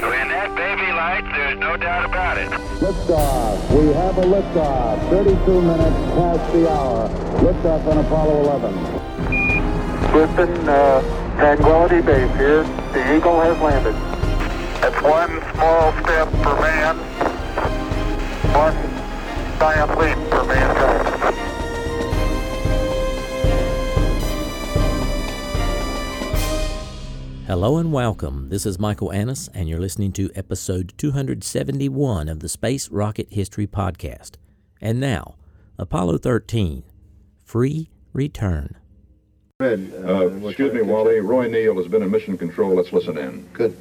When that baby lights, there's no doubt about it. Liftoff. We have a liftoff. 32 minutes past the hour. Liftoff on Apollo 11. Houston, uh, Tranquility Base here. The Eagle has landed. It's one small step for man, one giant leap for mankind. Hello and welcome. This is Michael Annis, and you're listening to episode 271 of the Space Rocket History Podcast. And now, Apollo 13 Free Return. Uh, excuse me, Wally. Roy Neal has been in mission control. Let's listen in. Good.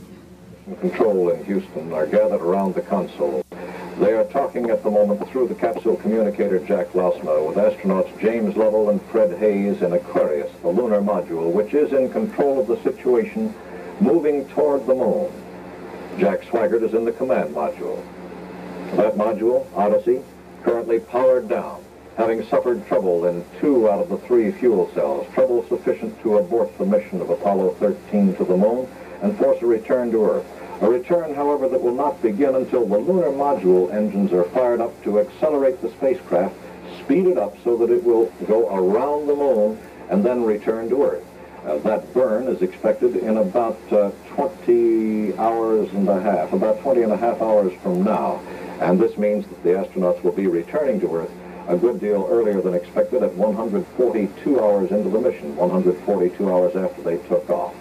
Control in Houston are gathered around the console. They are talking at the moment through the capsule communicator Jack Lousma with astronauts James Lovell and Fred Haise in Aquarius, the lunar module, which is in control of the situation moving toward the moon. Jack Swigert is in the command module. That module, Odyssey, currently powered down, having suffered trouble in two out of the three fuel cells, trouble sufficient to abort the mission of Apollo 13 to the moon and force a return to Earth. A return, however, that will not begin until the lunar module engines are fired up to accelerate the spacecraft, speed it up so that it will go around the moon and then return to Earth. Uh, that burn is expected in about uh, 20 hours and a half, about 20 and a half hours from now. And this means that the astronauts will be returning to Earth a good deal earlier than expected at 142 hours into the mission, 142 hours after they took off.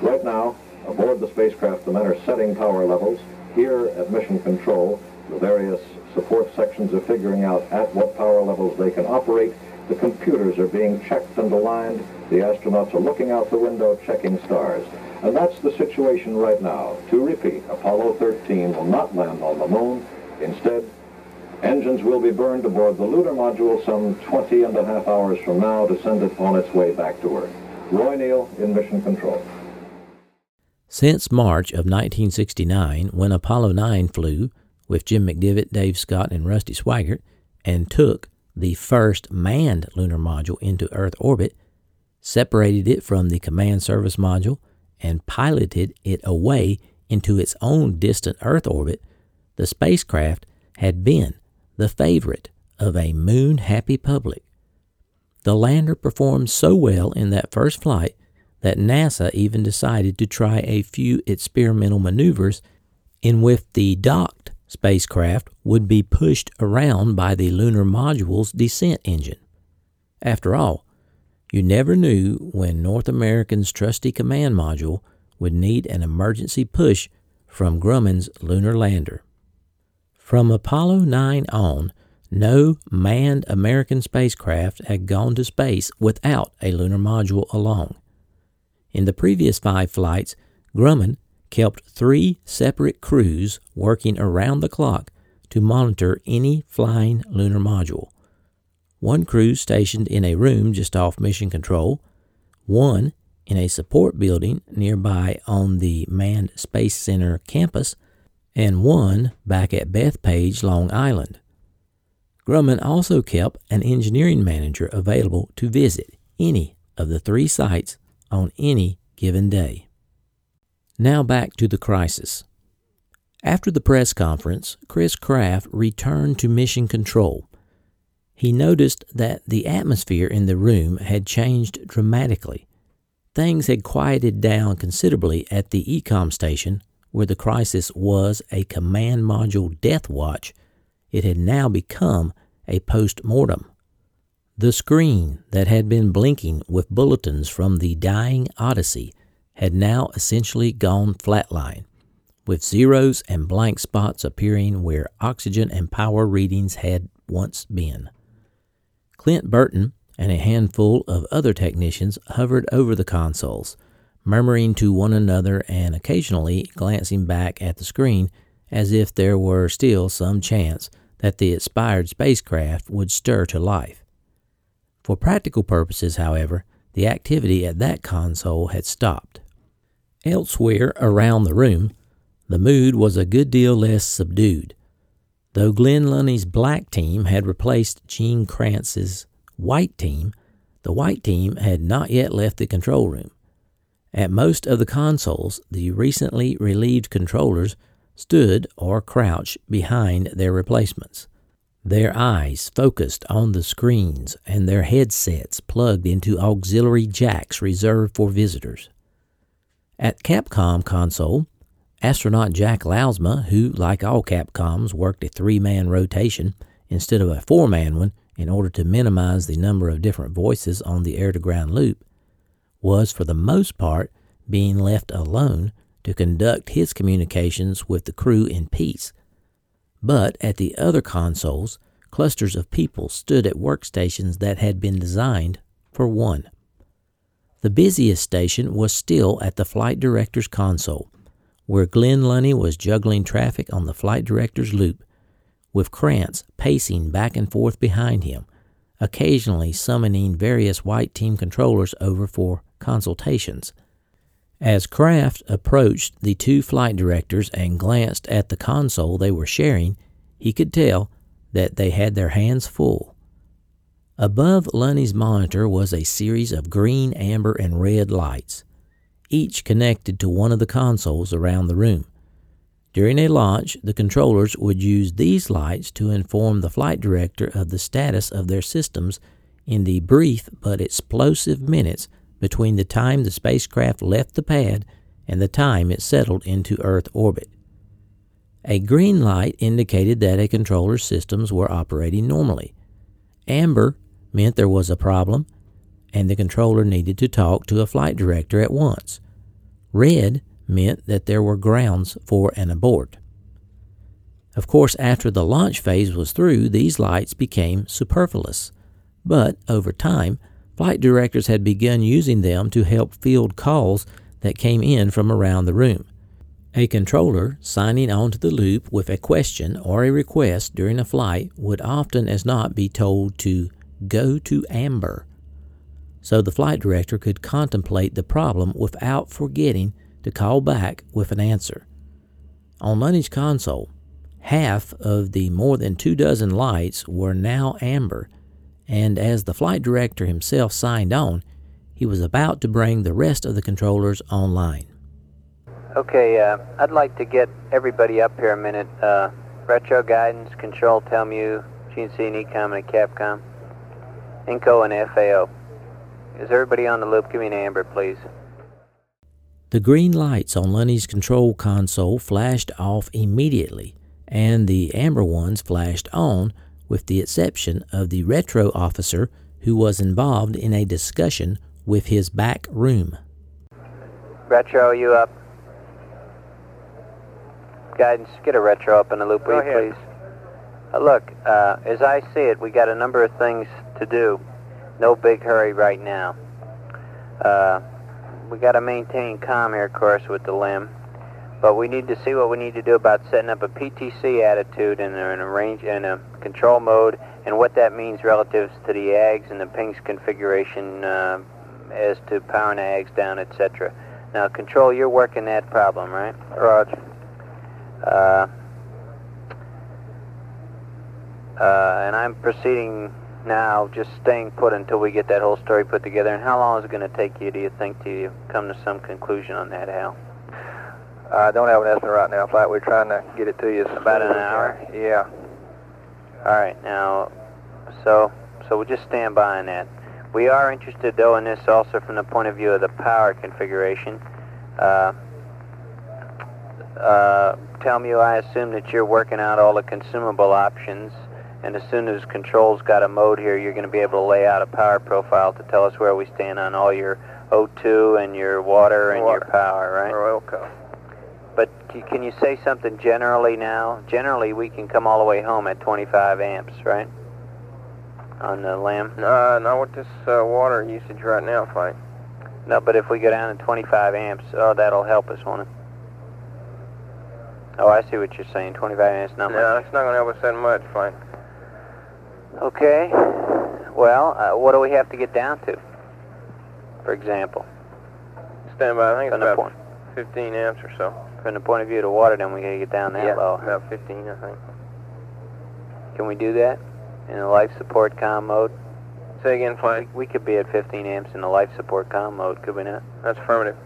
Right now, Aboard the spacecraft, the men are setting power levels. Here at Mission Control, the various support sections are figuring out at what power levels they can operate. The computers are being checked and aligned. The astronauts are looking out the window, checking stars. And that's the situation right now. To repeat, Apollo 13 will not land on the moon. Instead, engines will be burned aboard the lunar module some 20 and a half hours from now to send it on its way back to Earth. Roy Neal in Mission Control. Since March of 1969, when Apollo 9 flew with Jim McDivitt, Dave Scott, and Rusty Schweickart and took the first manned lunar module into Earth orbit, separated it from the command service module, and piloted it away into its own distant Earth orbit, the spacecraft had been the favorite of a moon happy public. The lander performed so well in that first flight that NASA even decided to try a few experimental maneuvers in which the docked spacecraft would be pushed around by the lunar module's descent engine. After all, you never knew when North American's trusty command module would need an emergency push from Grumman's lunar lander. From Apollo 9 on, no manned American spacecraft had gone to space without a lunar module along. In the previous five flights, Grumman kept three separate crews working around the clock to monitor any flying lunar module. One crew stationed in a room just off Mission Control, one in a support building nearby on the Manned Space Center campus, and one back at Bethpage, Long Island. Grumman also kept an engineering manager available to visit any of the three sites on any given day. Now back to the crisis. After the press conference, Chris Kraft returned to Mission Control. He noticed that the atmosphere in the room had changed dramatically. Things had quieted down considerably at the EECOM station, where the crisis was a command module death watch. It had now become a post mortem. The screen that had been blinking with bulletins from the dying Odyssey had now essentially gone flatline, with zeros and blank spots appearing where oxygen and power readings had once been. Clint Burton and a handful of other technicians hovered over the consoles, murmuring to one another and occasionally glancing back at the screen as if there were still some chance that the expired spacecraft would stir to life. For practical purposes, however, the activity at that console had stopped. Elsewhere around the room, the mood was a good deal less subdued. Though Glynn Lunney's black team had replaced Gene Kranz's white team, the white team had not yet left the control room. At most of the consoles, the recently relieved controllers stood or crouched behind their replacements, their eyes focused on the screens and their headsets plugged into auxiliary jacks reserved for visitors. At Capcom console, astronaut Jack Lousma, who, like all Capcoms, worked a three man rotation instead of a four man one in order to minimize the number of different voices on the air to ground loop, was for the most part being left alone to conduct his communications with the crew in peace. But at the other consoles, clusters of people stood at workstations that had been designed for one. The busiest station was still at the flight director's console, where Glynn Lunney was juggling traffic on the flight director's loop, with Kranz pacing back and forth behind him, occasionally summoning various white team controllers over for consultations. As Kraft approached the two flight directors and glanced at the console they were sharing, he could tell that they had their hands full. Above Lunney's monitor was a series of green, amber, and red lights, each connected to one of the consoles around the room. During a launch, the controllers would use these lights to inform the flight director of the status of their systems in the brief but explosive minutes between the time the spacecraft left the pad and the time it settled into Earth orbit. A green light indicated that a controller's systems were operating normally. Amber meant there was a problem and the controller needed to talk to a flight director at once. Red meant that there were grounds for an abort. Of course, after the launch phase was through, these lights became superfluous. But over time, Flight directors had begun using them to help field calls that came in from around the room. A controller signing onto the loop with a question or a request during a flight would often as not be told to go to amber, so the flight director could contemplate the problem without forgetting to call back with an answer. On Lunney's console, half of the more than two dozen lights were now amber and as the flight director himself signed on, he was about to bring the rest of the controllers online. Okay, uh, I'd like to get everybody up here a minute. Uh, retro guidance, control, TelMU, GNC and EECOM and Capcom, INCO and FAO. Is everybody on the loop? Give me an amber, please. The green lights on Lunney's control console flashed off immediately, and the amber ones flashed on with the exception of the retro officer who was involved in a discussion with his back room. Retro, you up? Guidance, get a retro up in the loop, will you, please? Uh, look, uh, as I see it, we got a number of things to do. No big hurry right now. Uh, we got to maintain calm here, of course, with the LEM. But we need to see what we need to do about setting up a PTC attitude and an arrange in a control mode, and what that means relative to the AGS and the pings configuration uh, as to powering AGS down, etc. Now, control, you're working that problem, right? Roger. Uh, uh, and I'm proceeding now, just staying put until we get that whole story put together. And how long is it going to take you, do you think, to come to some conclusion on that, Hal? I don't have an estimate right now, Flight. We're trying to get it to you. About an hour? Yeah. All right, now, so so we'll just stand by on that. We are interested, though, in this also from the point of view of the power configuration. Uh, uh, TelMU, I assume that you're working out all the consumable options, and as soon as controls got a mode here, you're going to be able to lay out a power profile to tell us where we stand on all your O2 and your water and water. your power, right? Or oil cost. But can you say something generally now? Generally, we can come all the way home at 25 amps, right? On the LEM? Uh, not with this uh, water usage right now, Flight. No, but if we go down to 25 amps, oh, that'll help us, won't it? Oh, I see what you're saying. 25 amps, not much. No, it's not going to help us that much, Flight. Okay. Well, uh, what do we have to get down to? For example, Stand by. I think it's about 15 amps or so. From the point of view of the water, then we gotta get down that yeah, low. about 15, I think. Can we do that in the life support com mode? Say again, Flight. We could be at 15 amps in the life support com mode, could we not? That's affirmative.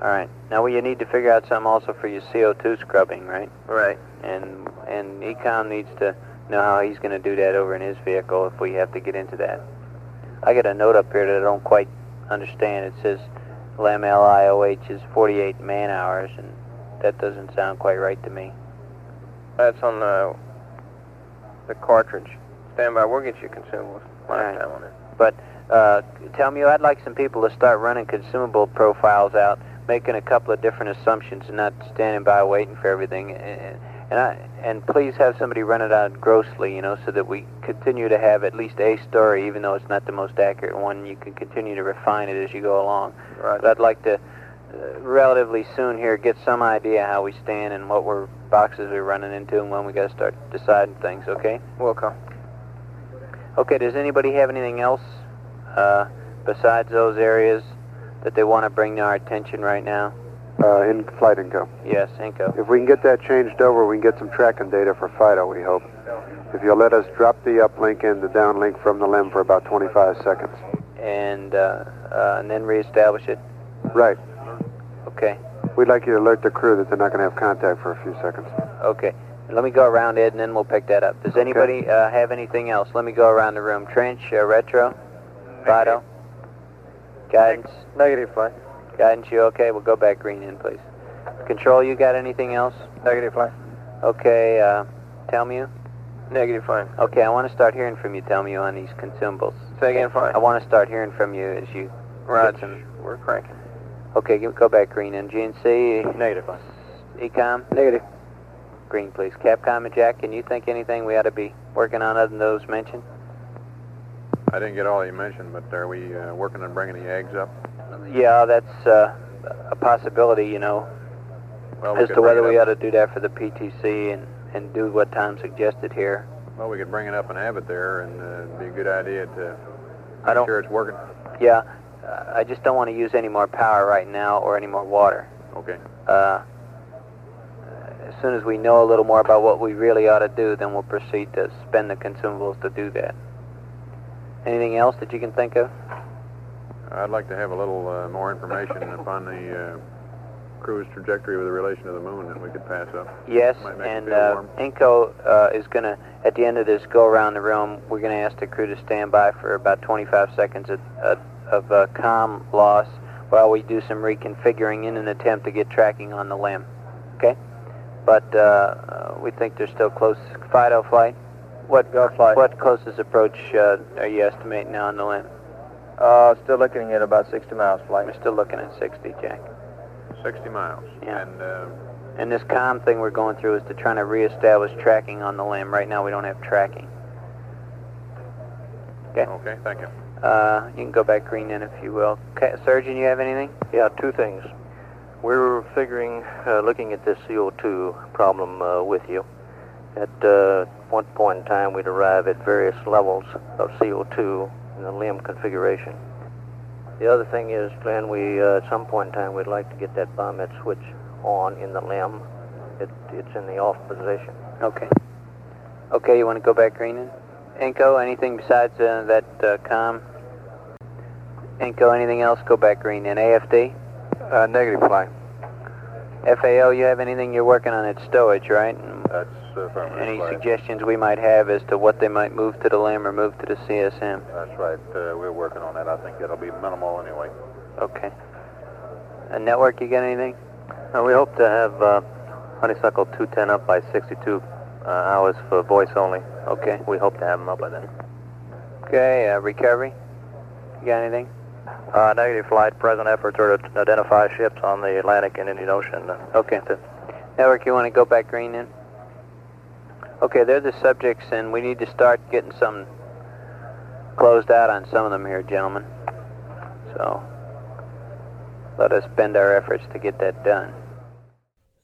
All right. Now, well, you need to figure out something also for your CO2 scrubbing, right? Right. And and EECOM needs to know how he's going to do that over in his vehicle if we have to get into that. I got a note up here that I don't quite understand. It says LEM LIOH is 48 man hours, and that doesn't sound quite right to me. That's on the the cartridge. Stand by. We'll get you consumables. Right. On it. But uh, tell me, I'd like some people to start running consumable profiles out, making a couple of different assumptions, and not standing by waiting for everything. And and, I, and please have somebody run it out grossly, you know, so that we continue to have at least a story, even though it's not the most accurate one. You can continue to refine it as you go along. Right. But I'd like to uh, relatively soon here get some idea how we stand and what we're boxes we're running into and when we got to start deciding things. Okay. Welcome. Okay, does anybody have anything else uh, besides those areas that they want to bring to our attention right now? Uh, in flight income. Yes, Inco. If we can get that changed over, we can get some tracking data for FIDO, we hope. If you'll let us drop the uplink and the downlink from the LEM for about 25 seconds. And, uh, uh, and then reestablish it? Right. Okay, We'd like you to alert the crew that they're not going to have contact for a few seconds. okay. Let me go around, Ed, and then we'll pick that up. Does anybody uh, have anything else? Let me go around the room. Trench, uh, Retro, Fido, Guidance, Negative, Flight. Guidance, you okay? We'll go back green in, please. Control, you got anything else? Negative, Flight. Okay, uh, tell me you. Negative, Flight. Okay, I want to start hearing from you, tell me on these consumables. Say again, Flight. I want to start hearing from you as you Roger. some. We're cranking. Okay, go- go back green in. GNC, Negative, Flight. EECOM, Negative. green, please. Capcom and Jack, can you think anything we ought to be working on other than those mentioned? I didn't get all you mentioned, but are we uh, working on bringing the AGS up? Yeah, that's uh, a possibility, you know, Well, we as to whether we ought to do that for the PTC and, and do what Tom suggested here. Well, we could bring it up and have it there, and uh, it'd be a good idea to I make don't- sure it's working. Yeah, uh, I just don't want to use any more power right now or any more water. Okay. Uh, as soon as we know a little more about what we really ought to do, then we'll proceed to spend the consumables to do that. Anything else that you can think of? I'd like to have a little uh, more information upon the uh, cruise trajectory with relation to the moon that we could pass up. Yes, Might make it and uh. Inco uh, is going to, at the end of this go around the room, we're going to ask the crew to stand by for about 25 seconds of, uh, of uh, com loss while we do some reconfiguring in an attempt to get tracking on the LEM. Okay? But uh, uh, we think they're still close. Fido flight? What, flight? what closest approach uh, are you estimating now on the LEM? Uh, still looking at about 60 miles, flight. We're still looking at 60, Jack. 60 miles. Yeah. And uh, And this com thing we're going through is to try to reestablish tracking on the LEM. Right now we don't have tracking. Okay. okay, thank you. Uh, you can go back green then if you will. Okay, Surgeon, you have anything? Yeah, two things. We're figuring, uh, looking at this CO2 problem uh, with you. At uh, one point in time, we'd arrive at various levels of CO2 in the LEM configuration. The other thing is, Glynn, we uh, at some point in time, we'd like to get that bomb switch on in the LEM. It, it's in the off position. Okay. Okay, you want to go back green then? Inco, anything besides uh, that uh, com? Inco, anything else? Go back green then. AFD? Uh, negative, Flight. FAO, you have anything you're working on at stowage, right? That's affirmative. Any Flight. suggestions we might have as to what they might move to the LEM or move to the CSM? That's right. Uh, we're working on that. I think it'll be minimal anyway. Okay. A network, you got anything? Uh, we hope to have uh, Honeysuckle 210 up by 62 uh, hours for voice only. Okay. We hope to have them up by then. Okay, uh, recovery? You got anything? Uh, negative flight. Present efforts are to identify ships on the Atlantic and Indian Ocean. Okay. Network, you want to go back green then? Okay, they're the subjects, and we need to start getting some closed out on some of them here, gentlemen. So let us bend our efforts to get that done.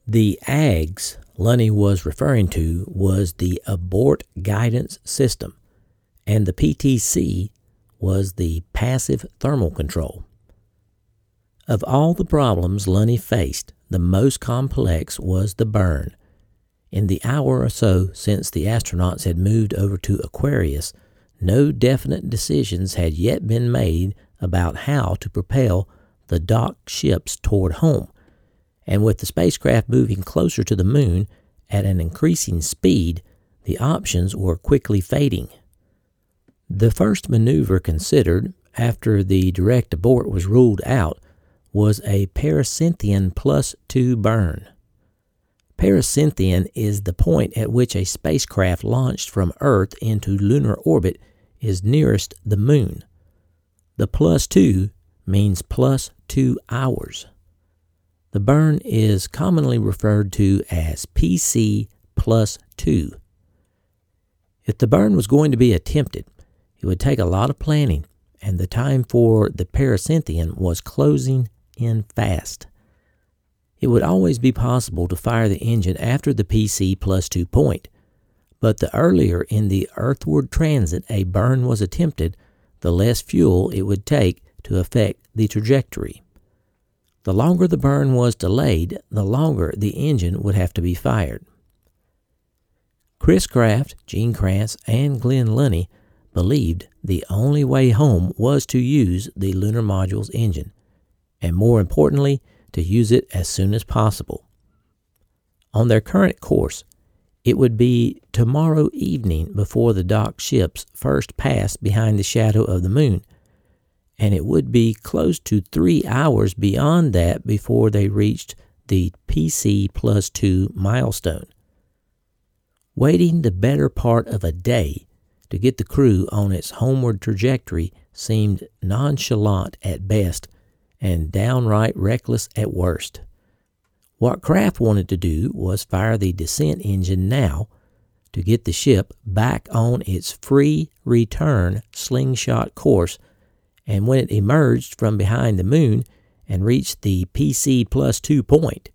The AGS Lunney was referring to was the Abort Guidance System, and the PTC was the passive thermal control. Of all the problems Lunney faced, the most complex was the burn. In the hour or so since the astronauts had moved over to Aquarius, no definite decisions had yet been made about how to propel the docked ships toward home. And with the spacecraft moving closer to the moon at an increasing speed, the options were quickly fading. The first maneuver considered after the direct abort was ruled out was a pericynthion plus two burn. Pericynthion is the point at which a spacecraft launched from Earth into lunar orbit is nearest the moon. The plus two means plus two hours. The burn is commonly referred to as PC plus two. If the burn was going to be attempted, it would take a lot of planning, and the time for the pericynthion was closing in fast. It would always be possible to fire the engine after the PC plus two point, but the earlier in the earthward transit a burn was attempted, the less fuel it would take to affect the trajectory. The longer the burn was delayed, the longer the engine would have to be fired. Chris Kraft, Gene Kranz, and Glynn Lunney believed the only way home was to use the lunar module's engine, and more importantly, to use it as soon as possible. On their current course, it would be tomorrow evening before the docked ships first passed behind the shadow of the moon, and it would be close to three hours beyond that before they reached the PC plus two milestone. Waiting the better part of a day to get the crew on its homeward trajectory seemed nonchalant at best and downright reckless at worst. What Kraft wanted to do was fire the descent engine now to get the ship back on its free return slingshot course, and when it emerged from behind the moon and reached the PC plus two point,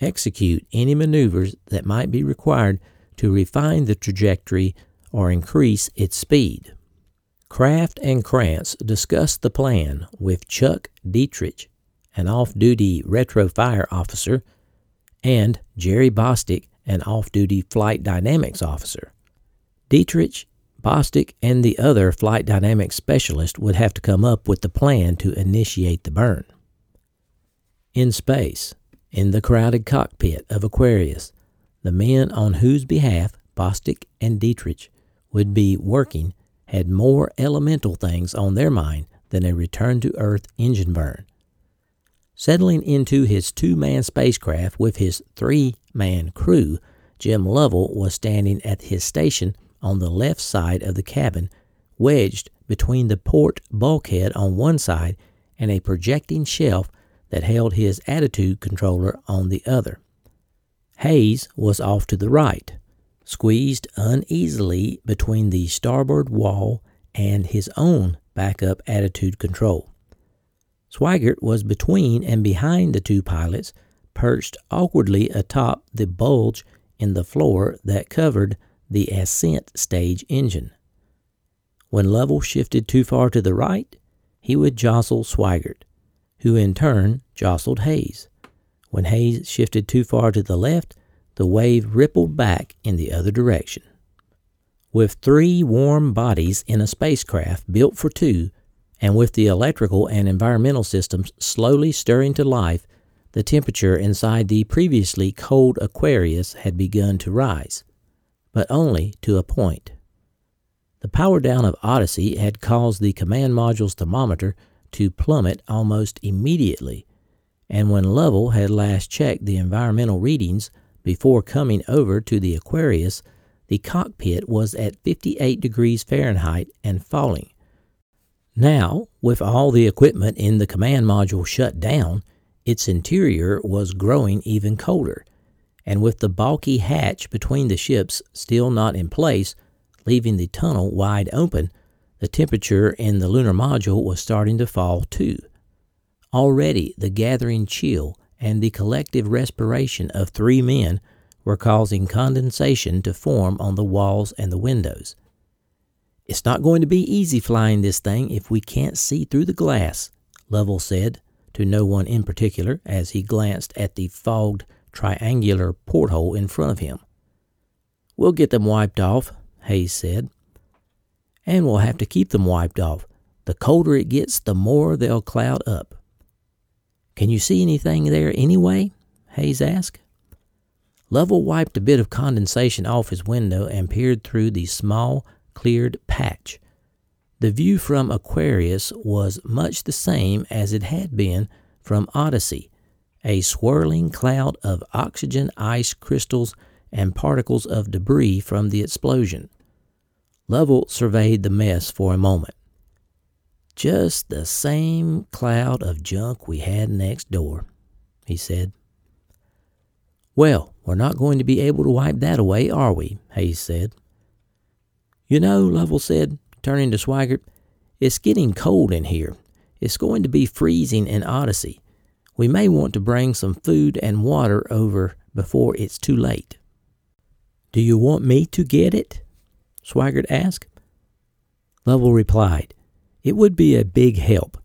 execute any maneuvers that might be required to refine the trajectory or increase its speed. Kraft and Kranz discussed the plan with Chuck Dietrich, an off duty retro fire officer, and Jerry Bostick, an off duty flight dynamics officer. Dietrich, Bostick, and the other flight dynamics specialist would have to come up with the plan to initiate the burn. In space, in the crowded cockpit of Aquarius, the men on whose behalf Bostick and Dietrich would be working had more elemental things on their mind than a return to Earth engine burn. Settling into his two man spacecraft with his three man crew, Jim Lovell was standing at his station on the left side of the cabin, wedged between the port bulkhead on one side and a projecting shelf that held his attitude controller on the other. Haise was off to the right, squeezed uneasily between the starboard wall and his own backup attitude control. Swigert was between and behind the two pilots, perched awkwardly atop the bulge in the floor that covered the ascent stage engine. When Lovell shifted too far to the right, he would jostle Swigert, who in turn jostled Haise. When Haise shifted too far to the left, the wave rippled back in the other direction. With three warm bodies in a spacecraft built for two, and with the electrical and environmental systems slowly stirring to life, the temperature inside the previously cold Aquarius had begun to rise, but only to a point. The power down of Odyssey had caused the command module's thermometer to plummet almost immediately, and when Lovell had last checked the environmental readings, before coming over to the Aquarius, the cockpit was at 58 degrees Fahrenheit and falling. Now, with all the equipment in the command module shut down, its interior was growing even colder, and with the bulky hatch between the ships still not in place, leaving the tunnel wide open, the temperature in the lunar module was starting to fall too. Already the gathering chill and the collective respiration of three men were causing condensation to form on the walls and the windows. It's not going to be easy flying this thing if we can't see through the glass, Lovell said to no one in particular as he glanced at the fogged triangular porthole in front of him. We'll get them wiped off, Haise said. And we'll have to keep them wiped off. The colder it gets, the more they'll cloud up. Can you see anything there anyway? Haise asked. Lovell wiped a bit of condensation off his window and peered through the small, cleared patch. The view from Aquarius was much the same as it had been from Odyssey a swirling cloud of oxygen ice crystals and particles of debris from the explosion. Lovell surveyed the mess for a moment. Just the same cloud of junk we had next door, he said. Well, we're not going to be able to wipe that away, are we? Haise said. You know, Lovell said, turning to Swigert, it's getting cold in here. It's going to be freezing in Odyssey. We may want to bring some food and water over before it's too late. Do you want me to get it? Swigert asked. Lovell replied, It would be a big help.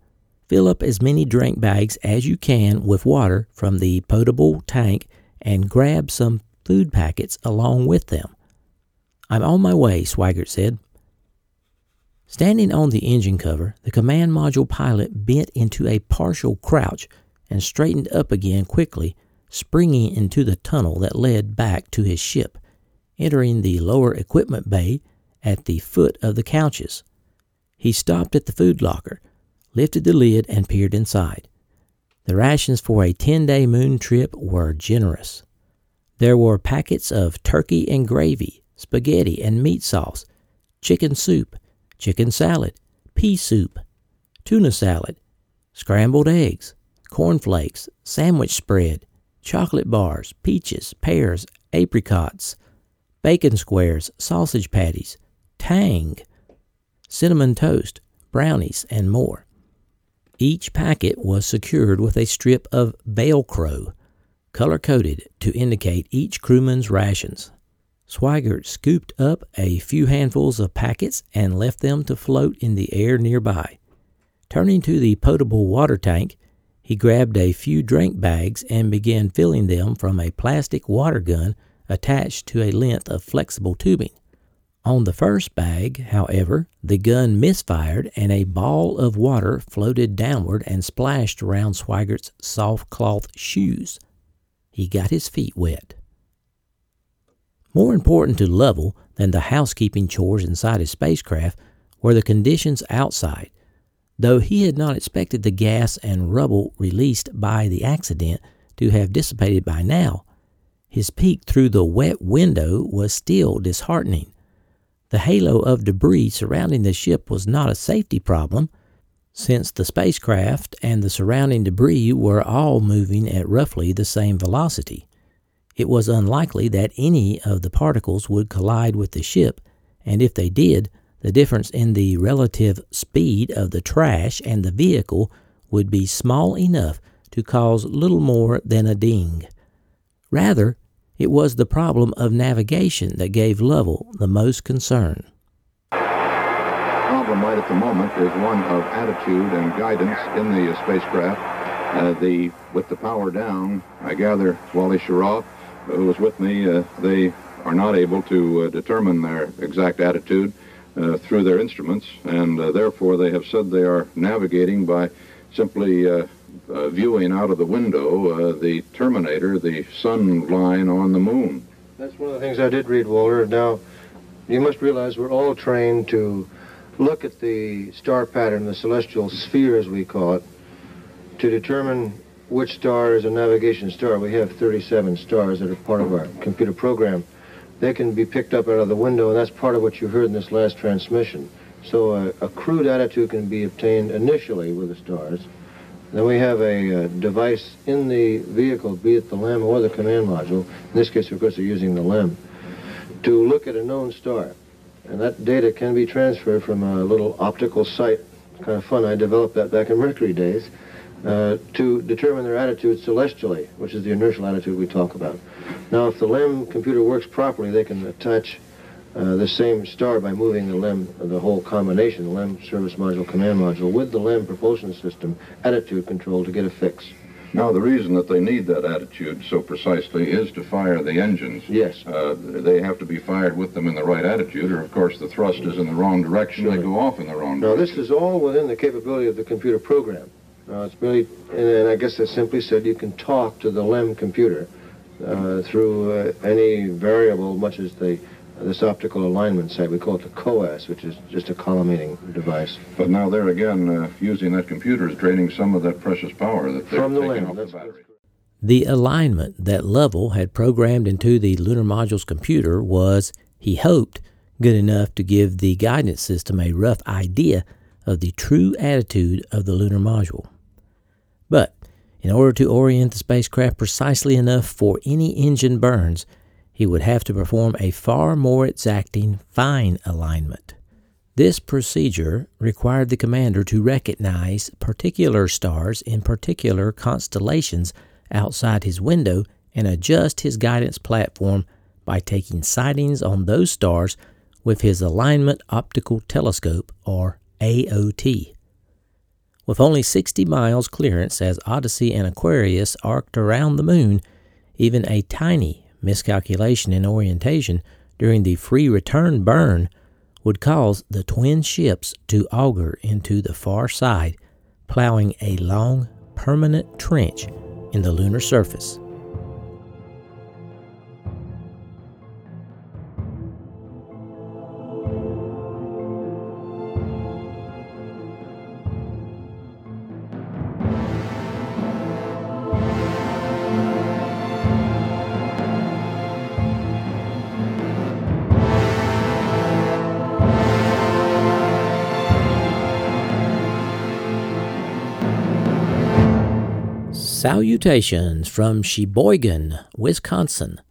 Fill up as many drink bags as you can with water from the potable tank and grab some food packets along with them. I'm on my way, Swigert said. Standing on the engine cover, the command module pilot bent into a partial crouch and straightened up again quickly, springing into the tunnel that led back to his ship, entering the lower equipment bay at the foot of the couches. He stopped at the food locker, lifted the lid, and peered inside. The rations for a 10 day moon trip were generous. There were packets of turkey and gravy, spaghetti and meat sauce, chicken soup, chicken salad, pea soup, tuna salad, scrambled eggs, cornflakes, sandwich spread, chocolate bars, peaches, pears, apricots, bacon squares, sausage patties, tang, cinnamon toast, brownies, and more. Each packet was secured with a strip of Velcro, color coded to indicate each crewman's rations. Swigert scooped up a few handfuls of packets and left them to float in the air nearby. Turning to the potable water tank, he grabbed a few drink bags and began filling them from a plastic water gun attached to a length of flexible tubing. On the first bag, however, the gun misfired and a ball of water floated downward and splashed around Swigert's soft cloth shoes. He got his feet wet. More important to Lovell than the housekeeping chores inside his spacecraft were the conditions outside. Though he had not expected the gas and rubble released by the accident to have dissipated by now, his peek through the wet window was still disheartening. The halo of debris surrounding the ship was not a safety problem, since the spacecraft and the surrounding debris were all moving at roughly the same velocity. It was unlikely that any of the particles would collide with the ship, and if they did, the difference in the relative speed of the trash and the vehicle would be small enough to cause little more than a ding. Rather, it was the problem of navigation that gave Lovell the most concern. The problem right at the moment is one of attitude and guidance in the spacecraft. Uh, the with the power down, I gather Wally Schirra, who was with me, uh, they are not able to uh, determine their exact attitude uh, through their instruments, and uh, therefore they have said they are navigating by simply uh, uh, viewing out of the window the terminator, the sun line on the moon. That's one of the things I did read, Walter. Now, you must realize we're all trained to look at the star pattern, the celestial sphere, as we call it, to determine which star is a navigation star. We have 37 stars that are part of our computer program they can be picked up out of the window, and that's part of what you heard in this last transmission. So a, a crude attitude can be obtained initially with the stars. Then we have a uh, device in the vehicle, be it the LEM or the command module. In this case, of course, they're using the LEM, to look at a known star. And that data can be transferred from a little optical sight. Kind of fun. I developed that back in Mercury days. Uh, to determine their attitude celestially, which is the inertial attitude we talk about. Now, if the LEM computer works properly, they can attach uh, the same star by moving the LEM, the whole combination, the LEM service module, command module, with the LEM propulsion system attitude control to get a fix. Now, the reason that they need that attitude so precisely is to fire the engines. Yes. Uh, they have to be fired with them in the right attitude, or, of course, the thrust is in the wrong direction. They go off in the wrong Now, direction. this is all within the capability of the computer program. Uh, it's really, and I guess that's simply said you can talk to the LEM computer uh, through uh, any variable, much as the this optical alignment site. We call it the COAS, which is just a collimating device. But now, there again, uh, using that computer is draining some of that precious power that they're From the taking LEM, off the that's- battery. The alignment that Lovell had programmed into the lunar module's computer was, he hoped, good enough to give the guidance system a rough idea of the true attitude of the lunar module. But in order to orient the spacecraft precisely enough for any engine burns, he would have to perform a far more exacting fine alignment. This procedure required the commander to recognize particular stars in particular constellations outside his window and adjust his guidance platform by taking sightings on those stars with his Alignment Optical Telescope, or AOT. With only 60 miles clearance as Odyssey and Aquarius arced around the moon, even a tiny miscalculation in orientation during the free return burn would cause the twin ships to auger into the far side, plowing a long, permanent trench in the lunar surface. Salutations from Sheboygan, Wisconsin.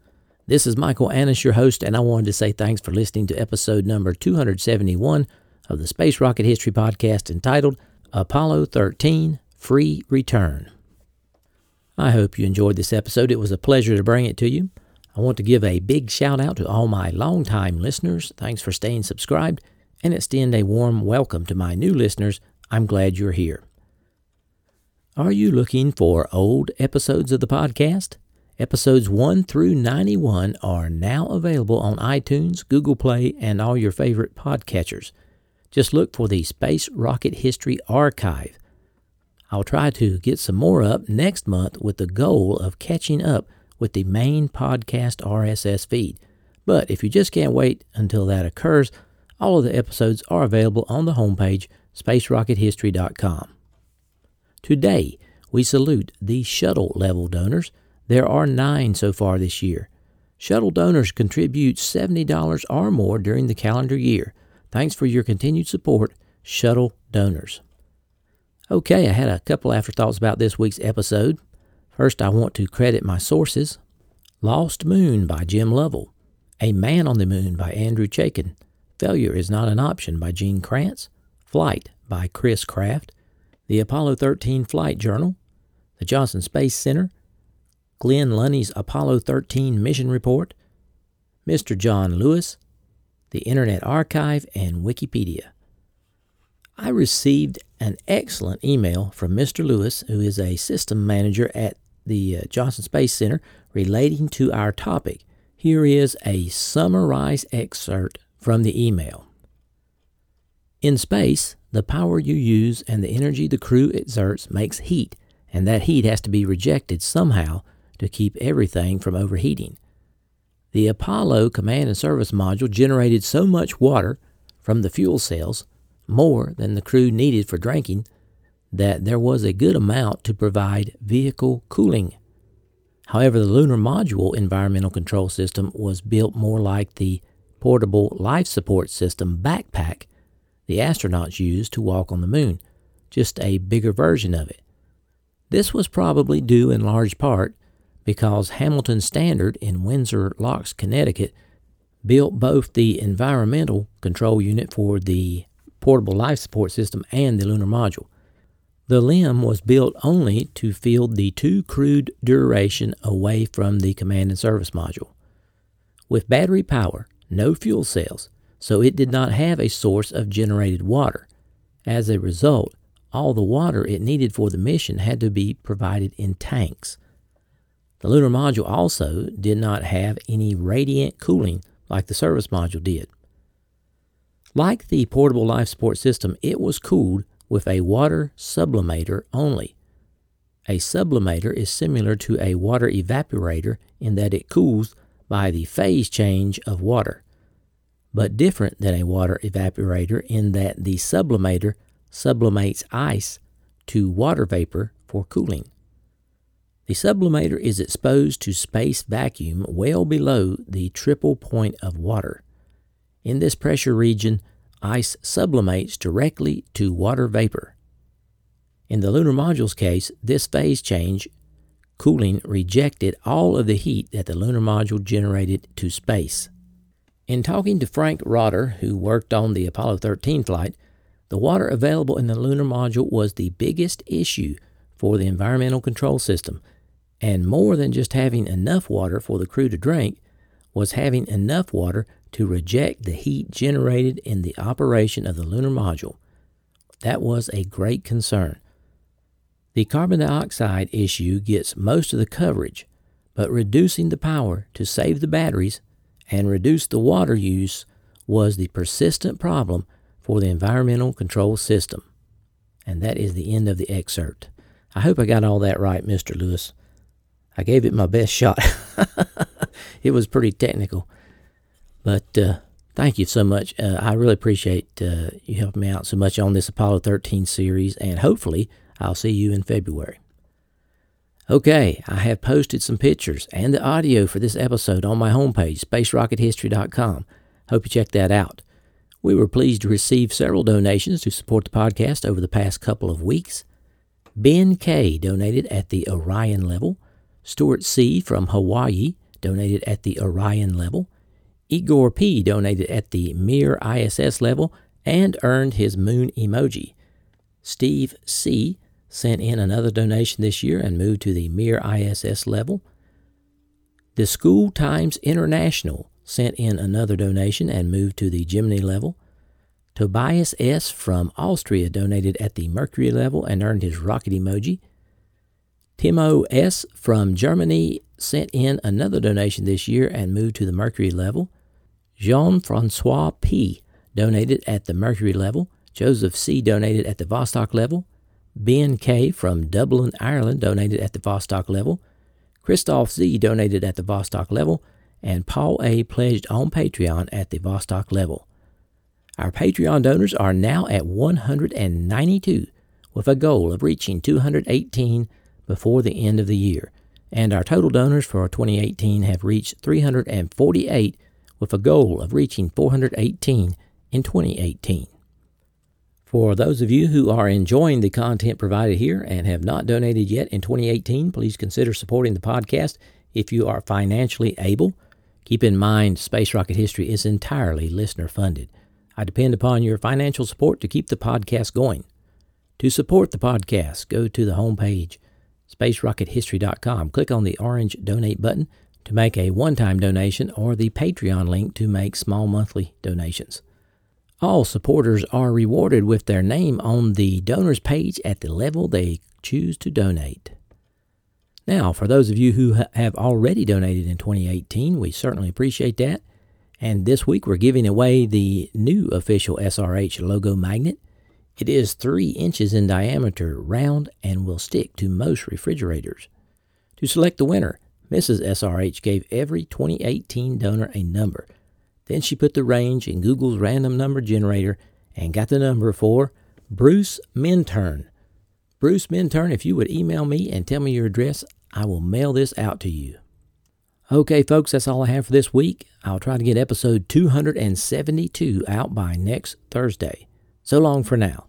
This is Michael Annis, your host, and I wanted to say thanks for listening to episode number 271 of the Space Rocket History Podcast entitled Apollo 13 Free Return. I hope you enjoyed this episode. It was a pleasure to bring it to you. I want to give a big shout out to all my longtime listeners. Thanks for staying subscribed and extend a warm welcome to my new listeners. I'm glad you're here. Are you looking for old episodes of the podcast? Episodes 1 through 91 are now available on iTunes, Google Play, and all your favorite podcatchers. Just look for the Space Rocket History Archive. I'll try to get some more up next month with the goal of catching up with the main podcast RSS feed. But if you just can't wait until that occurs, all of the episodes are available on the homepage, spacerockethistory.com. Today, we salute the shuttle level donors. There are nine so far this year. Shuttle donors contribute $70 or more during the calendar year. Thanks for your continued support, Shuttle donors. Okay, I had a couple afterthoughts about this week's episode. First, I want to credit my sources Lost Moon by Jim Lovell, A Man on the Moon by Andrew Chaikin, Failure is Not an Option by Gene Kranz, Flight by Chris Kraft, the Apollo 13 Flight Journal, the Johnson Space Center, Glynn Lunney's Apollo 13 Mission Report, Mr. John Lewis, the Internet Archive, and Wikipedia. I received an excellent email from Mr. Lewis, who is a system manager at the uh, Johnson Space Center, relating to our topic. Here is a summarized excerpt from the email. In space, the power you use and the energy the crew exerts makes heat, and that heat has to be rejected somehow to keep everything from overheating. The Apollo command and service module generated so much water from the fuel cells, more than the crew needed for drinking, that there was a good amount to provide vehicle cooling. However, the lunar module environmental control system was built more like the portable life support system backpack the astronauts used to walk on the moon, just a bigger version of it. This was probably due in large part because Hamilton Standard in Windsor Locks, Connecticut, built both the environmental control unit for the portable life support system and the lunar module. The LEM was built only to field the two crewed duration away from the command and service module. With battery power no fuel cells, so it did not have a source of generated water. As a result, all the water it needed for the mission had to be provided in tanks. The lunar module also did not have any radiant cooling like the service module did. Like the portable life support system, it was cooled with a water sublimator only. A sublimator is similar to a water evaporator in that it cools by the phase change of water, but different than a water evaporator in that the sublimator sublimates ice to water vapor for cooling. The sublimator is exposed to space vacuum well below the triple point of water. In this pressure region, ice sublimates directly to water vapor. In the lunar module's case, this phase change cooling rejected all of the heat that the lunar module generated to space. In talking to Frank Rotter, who worked on the Apollo 13 flight, the water available in the lunar module was the biggest issue for the environmental control system, and more than just having enough water for the crew to drink, was having enough water to reject the heat generated in the operation of the lunar module. That was a great concern. The carbon dioxide issue gets most of the coverage, but reducing the power to save the batteries and reduce the water use was the persistent problem for the environmental control system. And that is the end of the excerpt. I hope I got all that right, Mr. Lewis. I gave it my best shot. it was pretty technical. But uh, thank you so much. Uh, I really appreciate uh, you helping me out so much on this Apollo 13 series, and hopefully, I'll see you in February. Okay, I have posted some pictures and the audio for this episode on my homepage, spacerockethistory.com. Hope you check that out. We were pleased to receive several donations to support the podcast over the past couple of weeks. Ben K donated at the Orion level. Stuart C from Hawaii donated at the Orion level. Igor P donated at the Mir ISS level and earned his moon emoji. Steve C sent in another donation this year and moved to the Mir ISS level. The School Times International sent in another donation and moved to the Gemini level. Tobias S. from Austria donated at the Mercury level and earned his rocket emoji. Timo S. from Germany sent in another donation this year and moved to the Mercury level. Jean Francois P. donated at the Mercury level. Joseph C. donated at the Vostok level. Ben K. from Dublin, Ireland donated at the Vostok level. Christoph Z. donated at the Vostok level. And Paul A. pledged on Patreon at the Vostok level. Our Patreon donors are now at 192, with a goal of reaching 218 before the end of the year. And our total donors for 2018 have reached 348, with a goal of reaching 418 in 2018. For those of you who are enjoying the content provided here and have not donated yet in 2018, please consider supporting the podcast if you are financially able. Keep in mind, Space Rocket History is entirely listener funded. I depend upon your financial support to keep the podcast going. To support the podcast, go to the homepage, spacerockethistory.com. Click on the orange donate button to make a one time donation or the Patreon link to make small monthly donations. All supporters are rewarded with their name on the donors page at the level they choose to donate. Now, for those of you who have already donated in 2018, we certainly appreciate that. And this week we're giving away the new official SRH logo magnet. It is 3 inches in diameter, round, and will stick to most refrigerators. To select the winner, Mrs. SRH gave every 2018 donor a number. Then she put the range in Google's random number generator and got the number for Bruce Minturn. Bruce Minturn, if you would email me and tell me your address, I will mail this out to you. Okay, folks, that's all I have for this week. I'll try to get episode 272 out by next Thursday. So long for now.